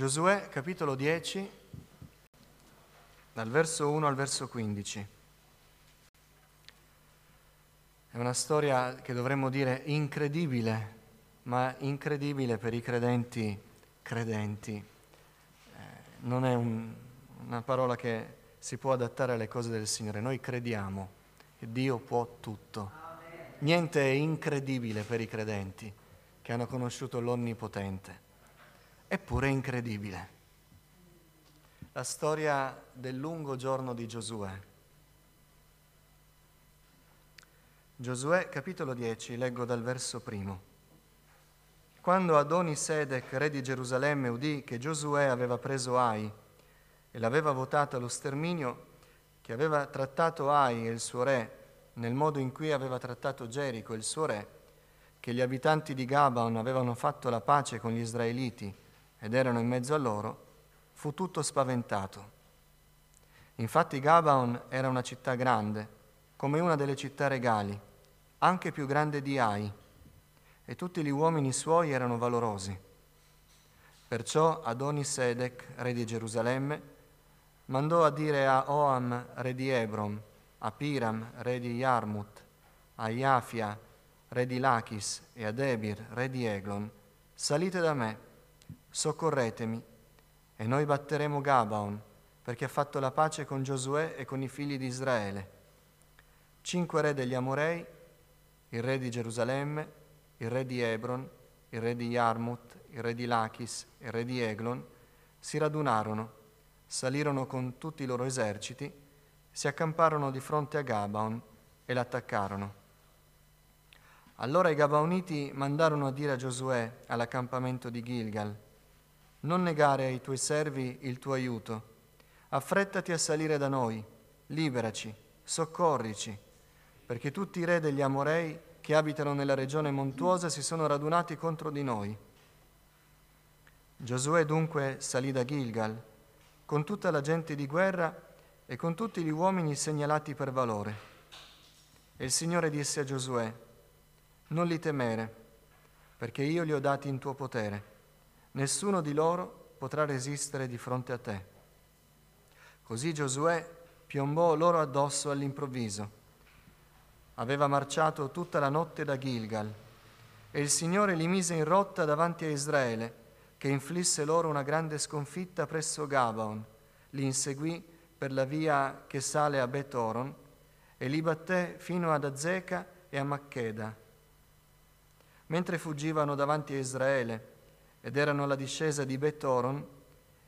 Giosuè capitolo 10, dal verso 1 al verso 15. È una storia che dovremmo dire incredibile, ma incredibile per i credenti credenti. Eh, non è un, una parola che si può adattare alle cose del Signore. Noi crediamo che Dio può tutto. Niente è incredibile per i credenti che hanno conosciuto l'Onnipotente eppure incredibile. La storia del lungo giorno di Giosuè. Giosuè capitolo 10, leggo dal verso primo. Quando Adoni Sedec, re di Gerusalemme, udì che Giosuè aveva preso Ai e l'aveva votato allo sterminio, che aveva trattato Ai e il suo re nel modo in cui aveva trattato Gerico il suo re, che gli abitanti di Gabaon avevano fatto la pace con gli israeliti ed erano in mezzo a loro, fu tutto spaventato. Infatti Gabaon era una città grande, come una delle città regali, anche più grande di Ai, e tutti gli uomini suoi erano valorosi. Perciò Adoni Sedec, re di Gerusalemme, mandò a dire a Oam, re di Ebron, a Piram, re di Yarmut, a Iafia, re di Lachis, e a Debir, re di Eglon, salite da me soccorretemi, e noi batteremo Gabaon, perché ha fatto la pace con Giosuè e con i figli di Israele. Cinque re degli Amorei, il re di Gerusalemme, il re di Ebron, il re di Yarmut, il re di Lachis il re di Eglon, si radunarono, salirono con tutti i loro eserciti, si accamparono di fronte a Gabaon e l'attaccarono. Allora i Gabaoniti mandarono a dire a Giosuè all'accampamento di Gilgal, non negare ai tuoi servi il tuo aiuto. Affrettati a salire da noi, liberaci, soccorrici, perché tutti i re degli Amorei che abitano nella regione montuosa si sono radunati contro di noi. Giosuè dunque salì da Gilgal, con tutta la gente di guerra e con tutti gli uomini segnalati per valore. E il Signore disse a Giosuè, non li temere, perché io li ho dati in tuo potere nessuno di loro potrà resistere di fronte a te. Così Giosuè piombò loro addosso all'improvviso. Aveva marciato tutta la notte da Gilgal e il Signore li mise in rotta davanti a Israele, che inflisse loro una grande sconfitta presso Gabaon, li inseguì per la via che sale a Betoron e li batté fino ad Azeca e a Maccheda. Mentre fuggivano davanti a Israele, ed erano alla discesa di Betoron,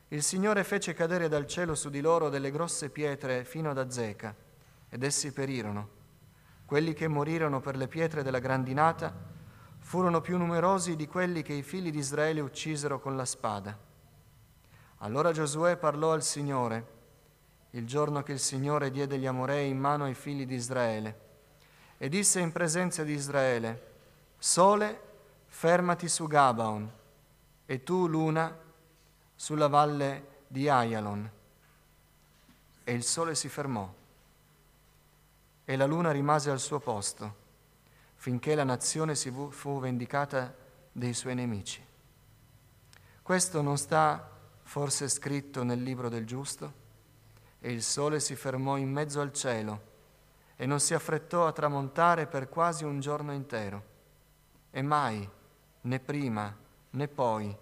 il Signore fece cadere dal cielo su di loro delle grosse pietre fino ad Azeca, ed essi perirono. Quelli che morirono per le pietre della grandinata furono più numerosi di quelli che i figli di Israele uccisero con la spada. Allora Giosuè parlò al Signore, il giorno che il Signore diede gli Amorei in mano ai figli di Israele, e disse in presenza di Israele, Sole, fermati su Gabaon, e tu, luna, sulla valle di Ayalon. E il sole si fermò e la luna rimase al suo posto finché la nazione si fu vendicata dei suoi nemici. Questo non sta forse scritto nel libro del giusto? E il sole si fermò in mezzo al cielo e non si affrettò a tramontare per quasi un giorno intero. E mai, né prima né poi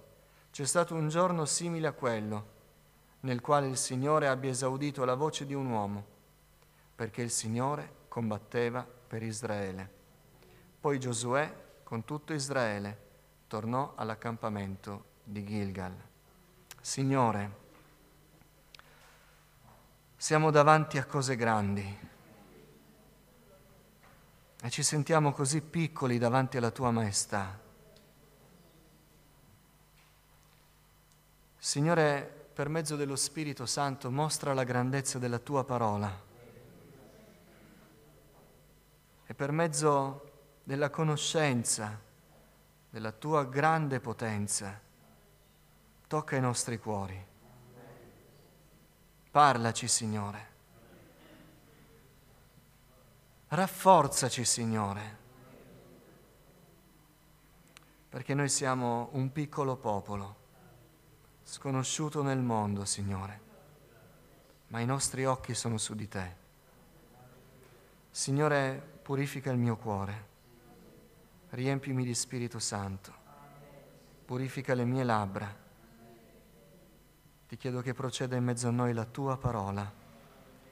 c'è stato un giorno simile a quello, nel quale il Signore abbia esaudito la voce di un uomo, perché il Signore combatteva per Israele. Poi Giosuè, con tutto Israele, tornò all'accampamento di Gilgal. Signore, siamo davanti a cose grandi e ci sentiamo così piccoli davanti alla tua maestà. Signore, per mezzo dello Spirito Santo, mostra la grandezza della tua parola. E per mezzo della conoscenza della tua grande potenza, tocca i nostri cuori. Parlaci, Signore. Rafforzaci, Signore, perché noi siamo un piccolo popolo sconosciuto nel mondo, Signore, ma i nostri occhi sono su di te. Signore, purifica il mio cuore, riempimi di Spirito Santo, purifica le mie labbra. Ti chiedo che proceda in mezzo a noi la tua parola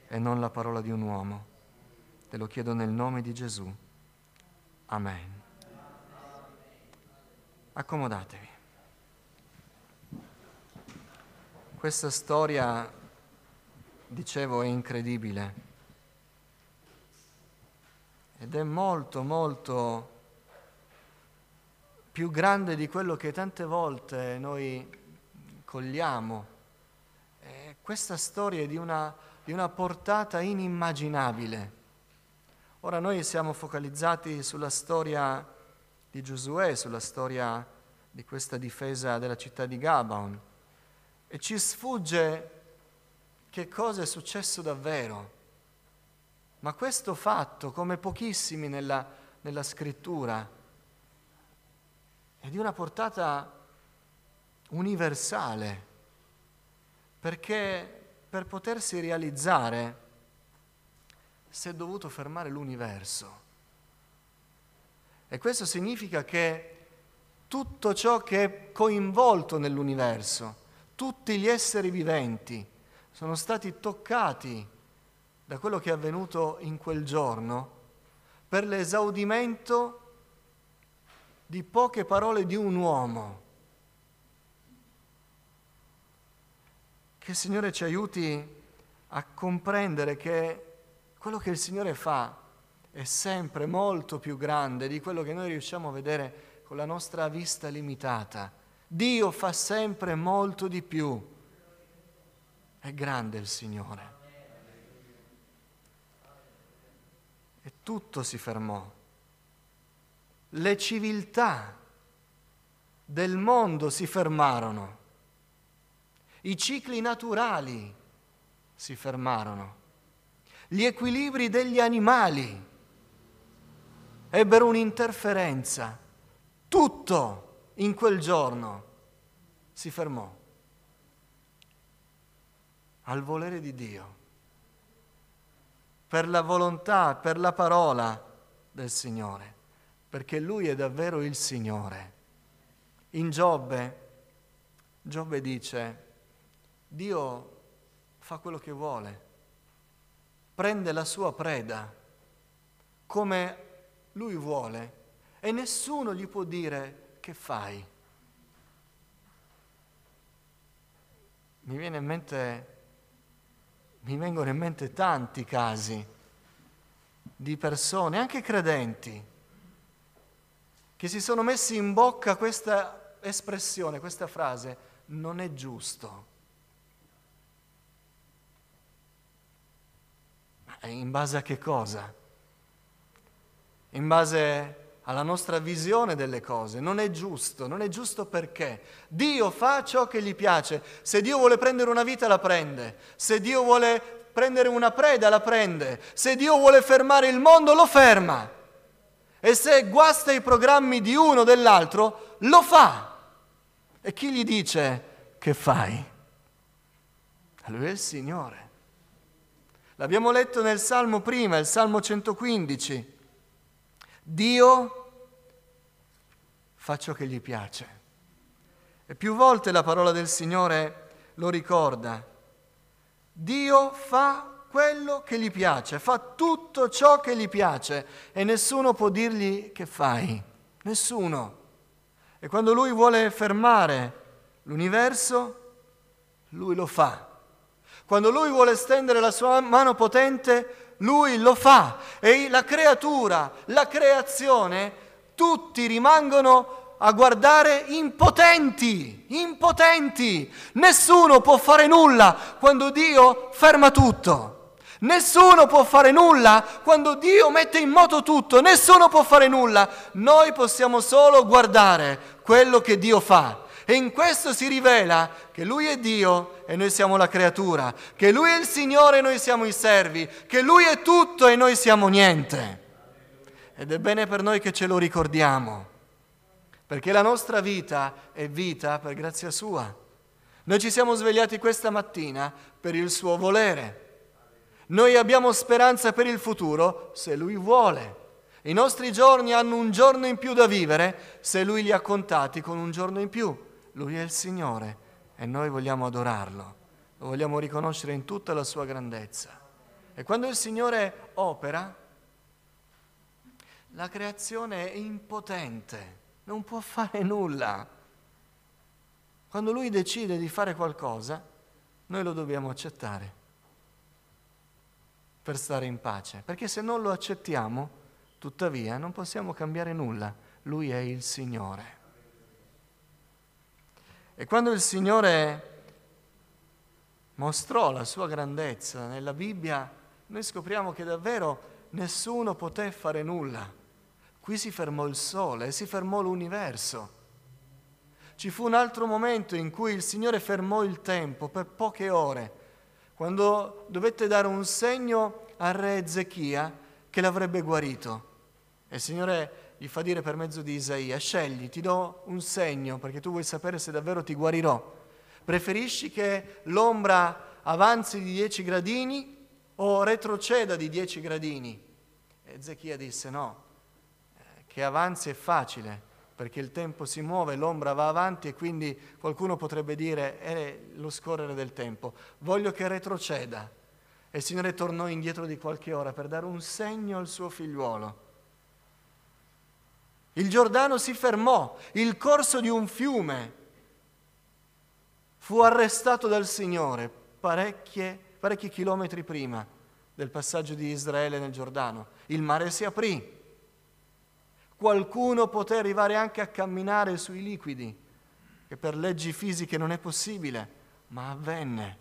e non la parola di un uomo. Te lo chiedo nel nome di Gesù. Amen. Accomodatevi. Questa storia, dicevo, è incredibile ed è molto, molto più grande di quello che tante volte noi cogliamo. E questa storia è di una, di una portata inimmaginabile. Ora noi siamo focalizzati sulla storia di Giosuè, sulla storia di questa difesa della città di Gabaon e ci sfugge che cosa è successo davvero. Ma questo fatto, come pochissimi nella, nella scrittura, è di una portata universale, perché per potersi realizzare si è dovuto fermare l'universo. E questo significa che tutto ciò che è coinvolto nell'universo, tutti gli esseri viventi sono stati toccati da quello che è avvenuto in quel giorno per l'esaudimento di poche parole di un uomo. Che il Signore ci aiuti a comprendere che quello che il Signore fa è sempre molto più grande di quello che noi riusciamo a vedere con la nostra vista limitata. Dio fa sempre molto di più. È grande il Signore. E tutto si fermò. Le civiltà del mondo si fermarono. I cicli naturali si fermarono. Gli equilibri degli animali ebbero un'interferenza. Tutto in quel giorno si fermò al volere di Dio, per la volontà, per la parola del Signore, perché Lui è davvero il Signore. In Giobbe, Giobbe dice, Dio fa quello che vuole, prende la sua preda come Lui vuole e nessuno gli può dire che fai? Mi, viene in mente, mi vengono in mente tanti casi di persone, anche credenti, che si sono messi in bocca questa espressione, questa frase, non è giusto. Ma in base a che cosa? In base alla nostra visione delle cose. Non è giusto, non è giusto perché Dio fa ciò che gli piace. Se Dio vuole prendere una vita la prende, se Dio vuole prendere una preda la prende, se Dio vuole fermare il mondo lo ferma. E se guasta i programmi di uno o dell'altro, lo fa. E chi gli dice che fai? Lui è il Signore. L'abbiamo letto nel Salmo prima, il Salmo 115. Dio fa ciò che gli piace. E più volte la parola del Signore lo ricorda. Dio fa quello che gli piace, fa tutto ciò che gli piace e nessuno può dirgli che fai, nessuno. E quando lui vuole fermare l'universo, lui lo fa. Quando lui vuole stendere la sua mano potente, lui lo fa. E la creatura, la creazione, tutti rimangono a guardare impotenti, impotenti. Nessuno può fare nulla quando Dio ferma tutto. Nessuno può fare nulla quando Dio mette in moto tutto. Nessuno può fare nulla. Noi possiamo solo guardare quello che Dio fa. E in questo si rivela che Lui è Dio e noi siamo la creatura, che Lui è il Signore e noi siamo i servi, che Lui è tutto e noi siamo niente. Ed è bene per noi che ce lo ricordiamo perché la nostra vita è vita per grazia sua. Noi ci siamo svegliati questa mattina per il suo volere. Noi abbiamo speranza per il futuro se Lui vuole. I nostri giorni hanno un giorno in più da vivere se Lui li ha contati con un giorno in più. Lui è il Signore e noi vogliamo adorarlo, lo vogliamo riconoscere in tutta la sua grandezza. E quando il Signore opera, la creazione è impotente, non può fare nulla. Quando Lui decide di fare qualcosa, noi lo dobbiamo accettare per stare in pace, perché se non lo accettiamo, tuttavia non possiamo cambiare nulla. Lui è il Signore. E quando il Signore mostrò la sua grandezza nella Bibbia, noi scopriamo che davvero nessuno poté fare nulla. Qui si fermò il sole, si fermò l'universo. Ci fu un altro momento in cui il Signore fermò il tempo per poche ore, quando dovette dare un segno al re Ezechia che l'avrebbe guarito. E il Signore gli fa dire per mezzo di Isaia, scegli, ti do un segno perché tu vuoi sapere se davvero ti guarirò. Preferisci che l'ombra avanzi di dieci gradini o retroceda di dieci gradini? E Ezechia disse no, che avanzi è facile perché il tempo si muove, l'ombra va avanti e quindi qualcuno potrebbe dire è lo scorrere del tempo. Voglio che retroceda. E il Signore tornò indietro di qualche ora per dare un segno al suo figliuolo. Il Giordano si fermò, il corso di un fiume fu arrestato dal Signore parecchi chilometri prima del passaggio di Israele nel Giordano. Il mare si aprì. Qualcuno poté arrivare anche a camminare sui liquidi, che per leggi fisiche non è possibile, ma avvenne.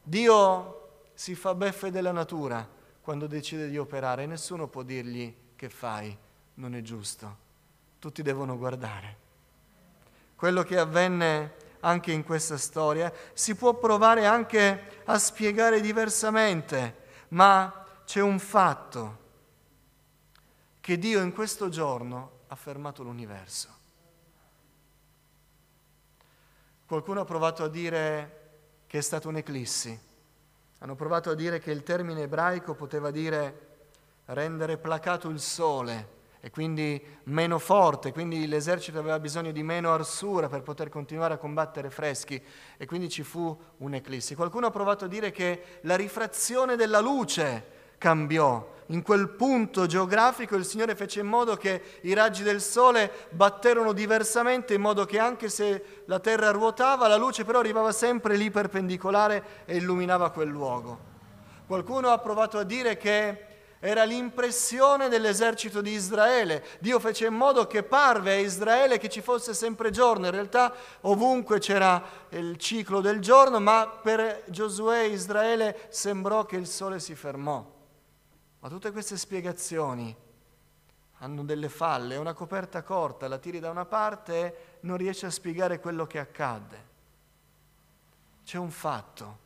Dio si fa beffe della natura quando decide di operare nessuno può dirgli che fai non è giusto. Tutti devono guardare. Quello che avvenne anche in questa storia si può provare anche a spiegare diversamente, ma c'è un fatto che Dio in questo giorno ha fermato l'universo. Qualcuno ha provato a dire che è stata un'eclissi. Hanno provato a dire che il termine ebraico poteva dire rendere placato il sole e quindi meno forte, quindi l'esercito aveva bisogno di meno arsura per poter continuare a combattere freschi e quindi ci fu un'eclissi. Qualcuno ha provato a dire che la rifrazione della luce cambiò. In quel punto geografico il Signore fece in modo che i raggi del sole batterono diversamente, in modo che anche se la terra ruotava, la luce però arrivava sempre lì perpendicolare e illuminava quel luogo. Qualcuno ha provato a dire che era l'impressione dell'esercito di Israele. Dio fece in modo che parve a Israele che ci fosse sempre giorno. In realtà ovunque c'era il ciclo del giorno, ma per Giosuè e Israele sembrò che il sole si fermò. Ma tutte queste spiegazioni hanno delle falle, una coperta corta, la tiri da una parte e non riesci a spiegare quello che accadde. C'è un fatto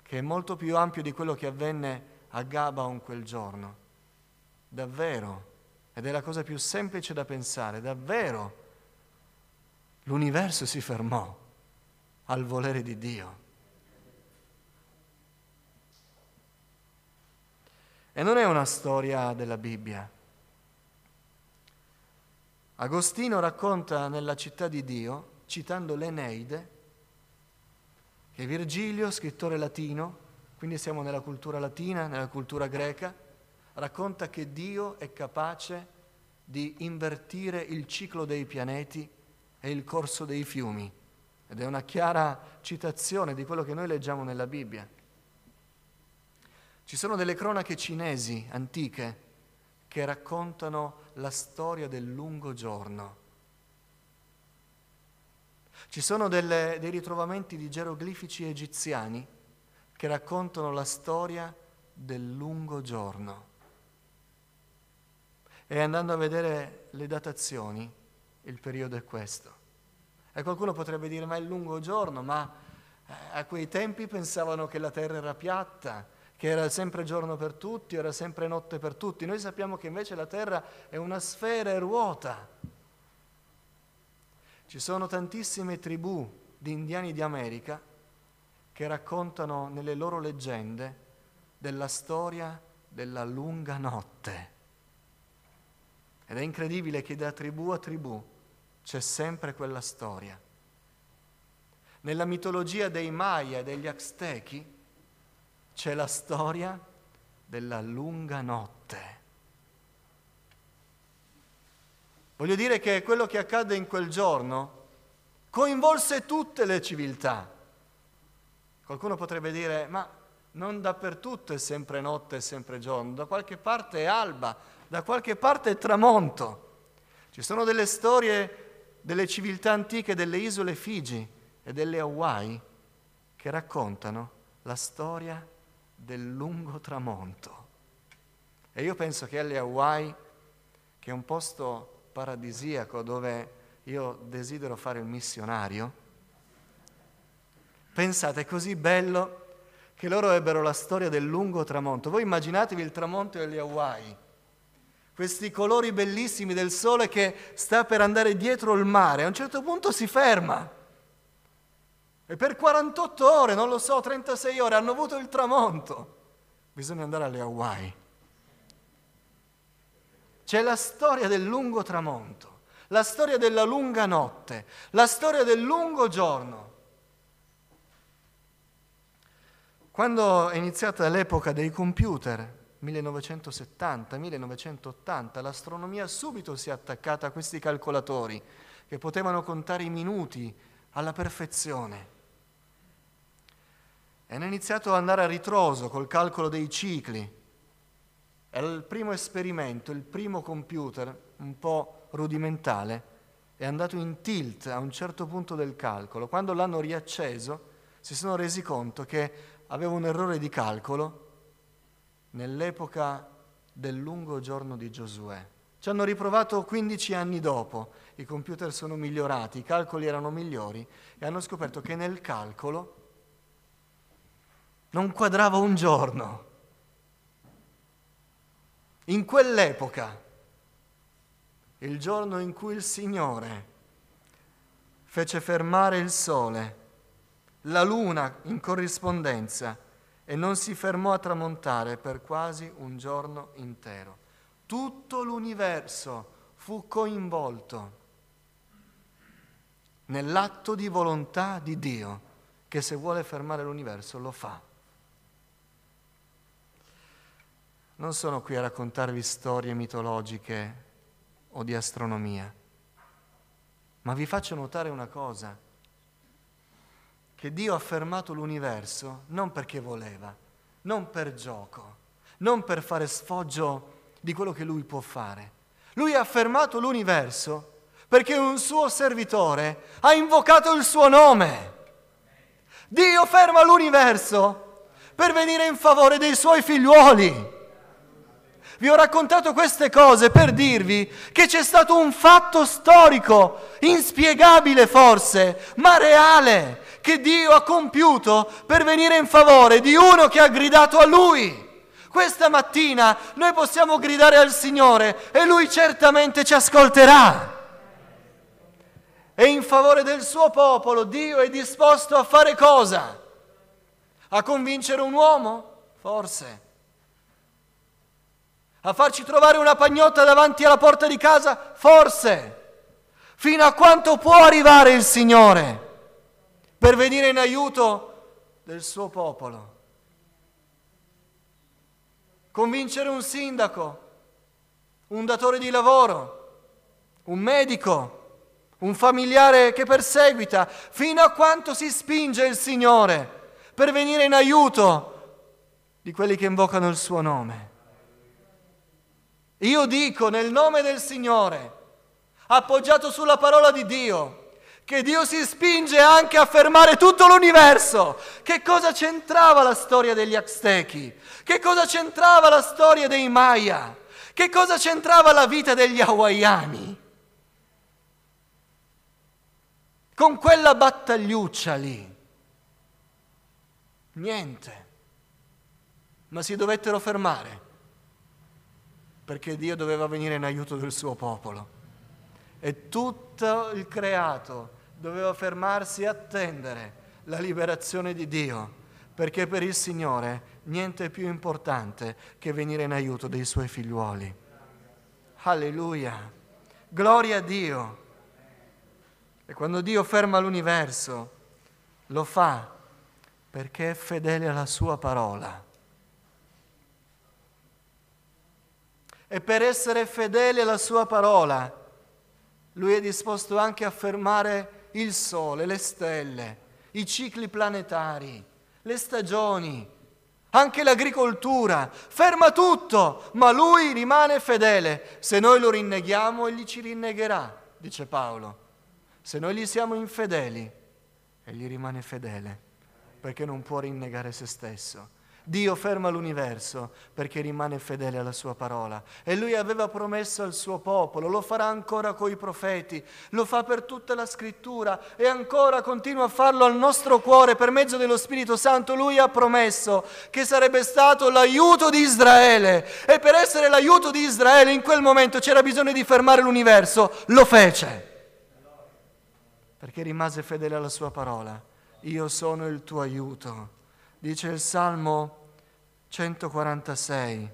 che è molto più ampio di quello che avvenne a Gabaon quel giorno. Davvero, ed è la cosa più semplice da pensare, davvero l'universo si fermò al volere di Dio. E non è una storia della Bibbia. Agostino racconta nella città di Dio, citando l'Eneide, che Virgilio, scrittore latino, quindi siamo nella cultura latina, nella cultura greca, racconta che Dio è capace di invertire il ciclo dei pianeti e il corso dei fiumi. Ed è una chiara citazione di quello che noi leggiamo nella Bibbia. Ci sono delle cronache cinesi antiche che raccontano la storia del lungo giorno. Ci sono delle, dei ritrovamenti di geroglifici egiziani che raccontano la storia del lungo giorno. E andando a vedere le datazioni, il periodo è questo. E qualcuno potrebbe dire, ma è il lungo giorno, ma eh, a quei tempi pensavano che la terra era piatta, che era sempre giorno per tutti, era sempre notte per tutti. Noi sappiamo che invece la terra è una sfera e ruota. Ci sono tantissime tribù di indiani di America che raccontano nelle loro leggende della storia della lunga notte. Ed è incredibile che da tribù a tribù c'è sempre quella storia. Nella mitologia dei Maya e degli Aztechi c'è la storia della lunga notte. Voglio dire che quello che accadde in quel giorno coinvolse tutte le civiltà. Qualcuno potrebbe dire, ma non dappertutto è sempre notte e sempre giorno, da qualche parte è alba, da qualche parte è tramonto. Ci sono delle storie delle civiltà antiche delle isole Figi e delle Hawaii che raccontano la storia del lungo tramonto. E io penso che alle Hawaii, che è un posto paradisiaco dove io desidero fare il missionario, pensate, è così bello che loro ebbero la storia del lungo tramonto. Voi immaginatevi il tramonto delle Hawaii, questi colori bellissimi del sole che sta per andare dietro il mare, a un certo punto si ferma. E per 48 ore, non lo so, 36 ore hanno avuto il tramonto. Bisogna andare alle Hawaii. C'è la storia del lungo tramonto, la storia della lunga notte, la storia del lungo giorno. Quando è iniziata l'epoca dei computer, 1970-1980, l'astronomia subito si è attaccata a questi calcolatori che potevano contare i minuti alla perfezione. E hanno iniziato ad andare a ritroso col calcolo dei cicli, era il primo esperimento, il primo computer, un po' rudimentale, è andato in tilt a un certo punto del calcolo. Quando l'hanno riacceso si sono resi conto che aveva un errore di calcolo nell'epoca del lungo giorno di Giosuè. Ci hanno riprovato 15 anni dopo, i computer sono migliorati, i calcoli erano migliori e hanno scoperto che nel calcolo non quadrava un giorno. In quell'epoca, il giorno in cui il Signore fece fermare il sole, la luna in corrispondenza e non si fermò a tramontare per quasi un giorno intero. Tutto l'universo fu coinvolto nell'atto di volontà di Dio che se vuole fermare l'universo lo fa. Non sono qui a raccontarvi storie mitologiche o di astronomia, ma vi faccio notare una cosa, che Dio ha fermato l'universo non perché voleva, non per gioco, non per fare sfoggio di quello che lui può fare. Lui ha fermato l'universo perché un suo servitore ha invocato il suo nome. Dio ferma l'universo per venire in favore dei suoi figliuoli. Vi ho raccontato queste cose per dirvi che c'è stato un fatto storico, inspiegabile forse, ma reale, che Dio ha compiuto per venire in favore di uno che ha gridato a Lui. Questa mattina noi possiamo gridare al Signore e Lui certamente ci ascolterà. E in favore del suo popolo Dio è disposto a fare cosa? A convincere un uomo? Forse a farci trovare una pagnotta davanti alla porta di casa? Forse. Fino a quanto può arrivare il Signore per venire in aiuto del suo popolo? Convincere un sindaco, un datore di lavoro, un medico, un familiare che perseguita, fino a quanto si spinge il Signore per venire in aiuto di quelli che invocano il suo nome. Io dico nel nome del Signore, appoggiato sulla parola di Dio, che Dio si spinge anche a fermare tutto l'universo. Che cosa c'entrava la storia degli Aztechi? Che cosa c'entrava la storia dei Maya? Che cosa c'entrava la vita degli hawaiani? Con quella battagliuccia lì. Niente. Ma si dovettero fermare perché Dio doveva venire in aiuto del suo popolo. e tutto il creato doveva fermarsi e attendere la liberazione di Dio, perché per il Signore niente è più importante che venire in aiuto dei suoi figliuoli. Alleluia! Gloria a Dio! E quando Dio ferma l'universo, lo fa perché è fedele alla sua parola. E per essere fedele alla sua parola, lui è disposto anche a fermare il sole, le stelle, i cicli planetari, le stagioni, anche l'agricoltura, ferma tutto, ma lui rimane fedele. Se noi lo rinneghiamo, egli ci rinnegherà, dice Paolo. Se noi gli siamo infedeli, egli rimane fedele, perché non può rinnegare se stesso. Dio ferma l'universo perché rimane fedele alla sua parola. E lui aveva promesso al suo popolo, lo farà ancora coi profeti, lo fa per tutta la scrittura e ancora continua a farlo al nostro cuore per mezzo dello Spirito Santo. Lui ha promesso che sarebbe stato l'aiuto di Israele e per essere l'aiuto di Israele in quel momento c'era bisogno di fermare l'universo. Lo fece perché rimase fedele alla sua parola. Io sono il tuo aiuto dice il Salmo 146,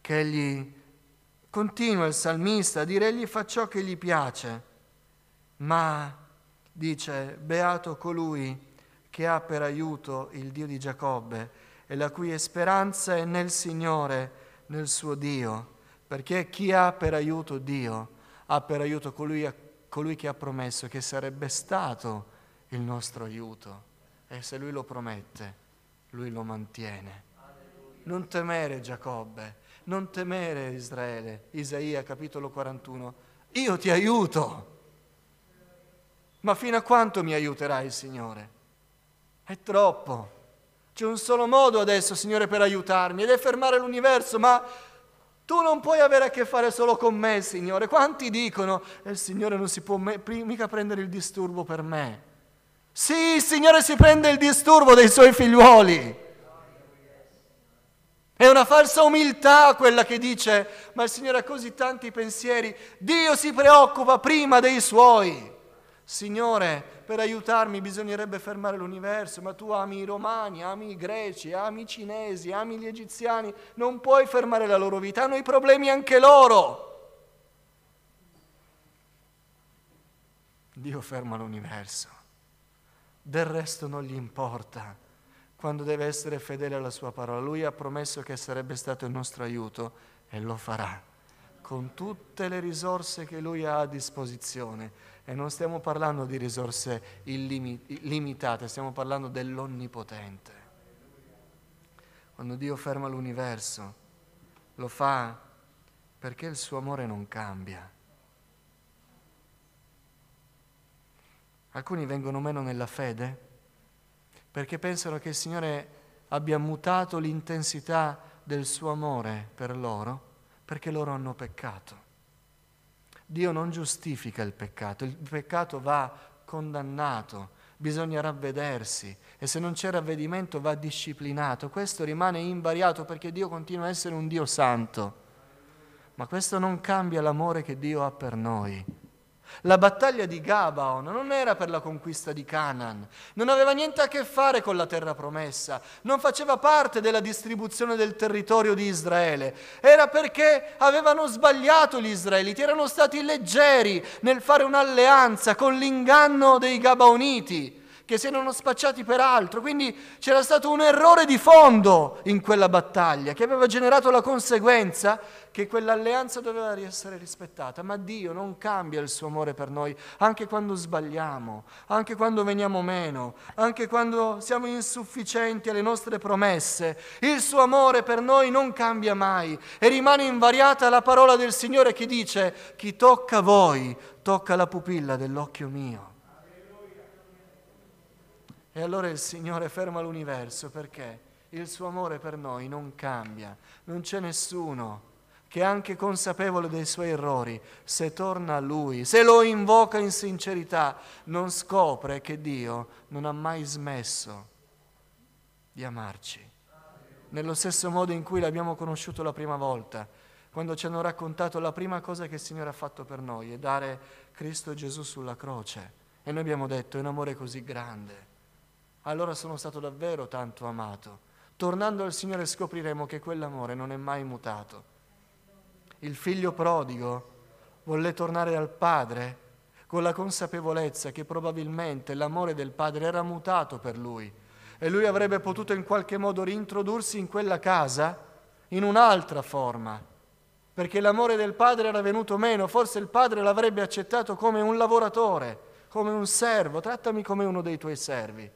che egli continua il salmista a dire egli fa ciò che gli piace, ma dice beato colui che ha per aiuto il Dio di Giacobbe e la cui speranza è nel Signore, nel suo Dio, perché chi ha per aiuto Dio ha per aiuto colui, colui che ha promesso che sarebbe stato il nostro aiuto. E se lui lo promette, lui lo mantiene. Non temere Giacobbe, non temere Israele. Isaia capitolo 41. Io ti aiuto. Ma fino a quanto mi aiuterà il Signore? È troppo. C'è un solo modo adesso, Signore, per aiutarmi ed è fermare l'universo, ma tu non puoi avere a che fare solo con me, Signore. Quanti dicono, e il Signore non si può mica prendere il disturbo per me. Sì, il Signore si prende il disturbo dei suoi figliuoli. È una falsa umiltà quella che dice, ma il Signore ha così tanti pensieri, Dio si preoccupa prima dei suoi. Signore, per aiutarmi bisognerebbe fermare l'universo, ma tu ami i romani, ami i greci, ami i cinesi, ami gli egiziani, non puoi fermare la loro vita, hanno i problemi anche loro. Dio ferma l'universo del resto non gli importa quando deve essere fedele alla sua parola. Lui ha promesso che sarebbe stato il nostro aiuto e lo farà con tutte le risorse che lui ha a disposizione. E non stiamo parlando di risorse illimitate, stiamo parlando dell'onnipotente. Quando Dio ferma l'universo, lo fa perché il suo amore non cambia. Alcuni vengono meno nella fede perché pensano che il Signore abbia mutato l'intensità del suo amore per loro perché loro hanno peccato. Dio non giustifica il peccato, il peccato va condannato, bisogna ravvedersi e se non c'è ravvedimento va disciplinato. Questo rimane invariato perché Dio continua a essere un Dio santo, ma questo non cambia l'amore che Dio ha per noi. La battaglia di Gabaon non era per la conquista di Canaan, non aveva niente a che fare con la terra promessa, non faceva parte della distribuzione del territorio di Israele, era perché avevano sbagliato gli israeliti, erano stati leggeri nel fare un'alleanza con l'inganno dei Gabaoniti che si erano spacciati per altro. Quindi c'era stato un errore di fondo in quella battaglia che aveva generato la conseguenza che quell'alleanza doveva essere rispettata. Ma Dio non cambia il suo amore per noi anche quando sbagliamo, anche quando veniamo meno, anche quando siamo insufficienti alle nostre promesse. Il suo amore per noi non cambia mai e rimane invariata la parola del Signore che dice chi tocca voi tocca la pupilla dell'occhio mio. E allora il Signore ferma l'universo perché il suo amore per noi non cambia. Non c'è nessuno che anche consapevole dei suoi errori, se torna a Lui, se lo invoca in sincerità, non scopre che Dio non ha mai smesso di amarci. Nello stesso modo in cui l'abbiamo conosciuto la prima volta, quando ci hanno raccontato la prima cosa che il Signore ha fatto per noi è dare Cristo Gesù sulla croce. E noi abbiamo detto, è un amore così grande. Allora sono stato davvero tanto amato. Tornando al Signore scopriremo che quell'amore non è mai mutato. Il figlio prodigo volle tornare al padre con la consapevolezza che probabilmente l'amore del padre era mutato per lui e lui avrebbe potuto in qualche modo reintrodursi in quella casa in un'altra forma, perché l'amore del padre era venuto meno, forse il padre l'avrebbe accettato come un lavoratore, come un servo, trattami come uno dei tuoi servi.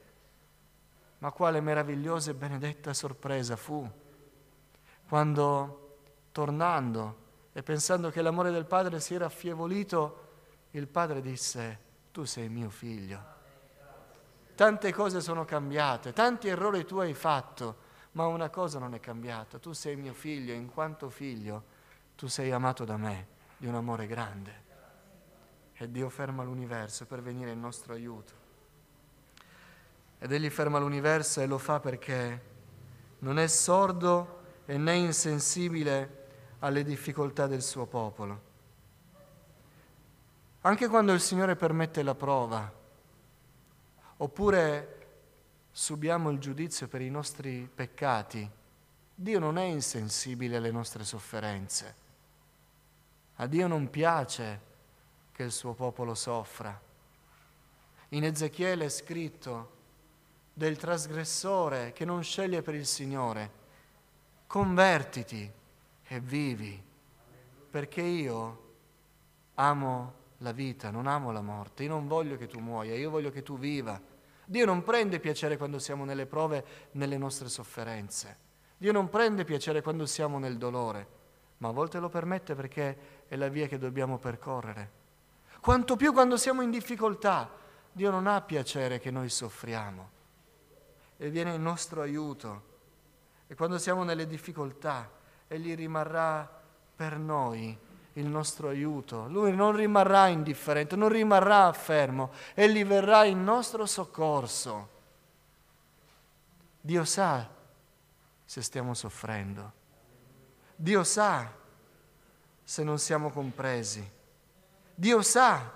Ma quale meravigliosa e benedetta sorpresa fu quando, tornando e pensando che l'amore del padre si era affievolito, il padre disse, tu sei mio figlio. Tante cose sono cambiate, tanti errori tu hai fatto, ma una cosa non è cambiata, tu sei mio figlio, in quanto figlio tu sei amato da me, di un amore grande. E Dio ferma l'universo per venire in nostro aiuto. Ed Egli ferma l'universo e lo fa perché non è sordo e né insensibile alle difficoltà del suo popolo. Anche quando il Signore permette la prova, oppure subiamo il giudizio per i nostri peccati, Dio non è insensibile alle nostre sofferenze. A Dio non piace che il suo popolo soffra. In Ezechiele è scritto del trasgressore che non sceglie per il Signore, convertiti e vivi, perché io amo la vita, non amo la morte, io non voglio che tu muoia, io voglio che tu viva. Dio non prende piacere quando siamo nelle prove, nelle nostre sofferenze. Dio non prende piacere quando siamo nel dolore, ma a volte lo permette perché è la via che dobbiamo percorrere. Quanto più quando siamo in difficoltà, Dio non ha piacere che noi soffriamo e viene in nostro aiuto. E quando siamo nelle difficoltà, Egli rimarrà per noi il nostro aiuto. Lui non rimarrà indifferente, non rimarrà fermo, Egli verrà in nostro soccorso. Dio sa se stiamo soffrendo. Dio sa se non siamo compresi. Dio sa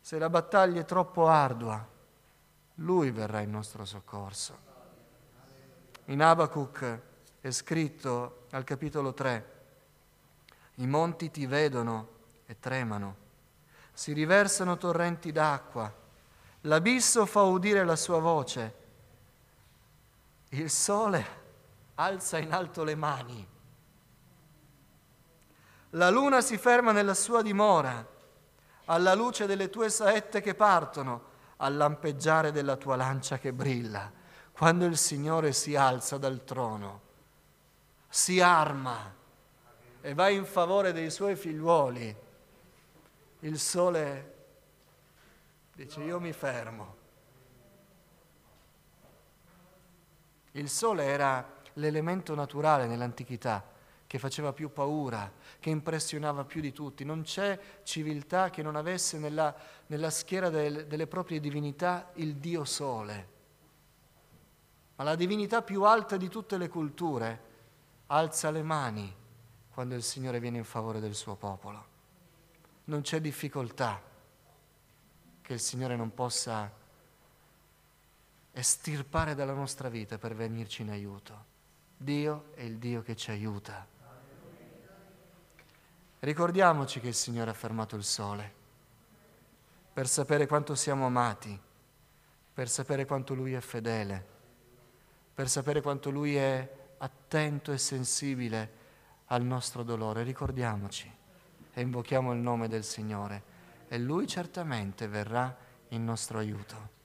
se la battaglia è troppo ardua. Lui verrà in nostro soccorso. In Abacuc è scritto al capitolo 3, i monti ti vedono e tremano, si riversano torrenti d'acqua, l'abisso fa udire la sua voce, il sole alza in alto le mani, la luna si ferma nella sua dimora, alla luce delle tue saette che partono, al lampeggiare della tua lancia che brilla, quando il Signore si alza dal trono, si arma e va in favore dei suoi figliuoli, il sole dice io mi fermo. Il sole era l'elemento naturale nell'antichità che faceva più paura, che impressionava più di tutti. Non c'è civiltà che non avesse nella, nella schiera del, delle proprie divinità il Dio Sole. Ma la divinità più alta di tutte le culture alza le mani quando il Signore viene in favore del suo popolo. Non c'è difficoltà che il Signore non possa estirpare dalla nostra vita per venirci in aiuto. Dio è il Dio che ci aiuta. Ricordiamoci che il Signore ha fermato il sole per sapere quanto siamo amati, per sapere quanto Lui è fedele, per sapere quanto Lui è attento e sensibile al nostro dolore. Ricordiamoci e invochiamo il nome del Signore e Lui certamente verrà in nostro aiuto.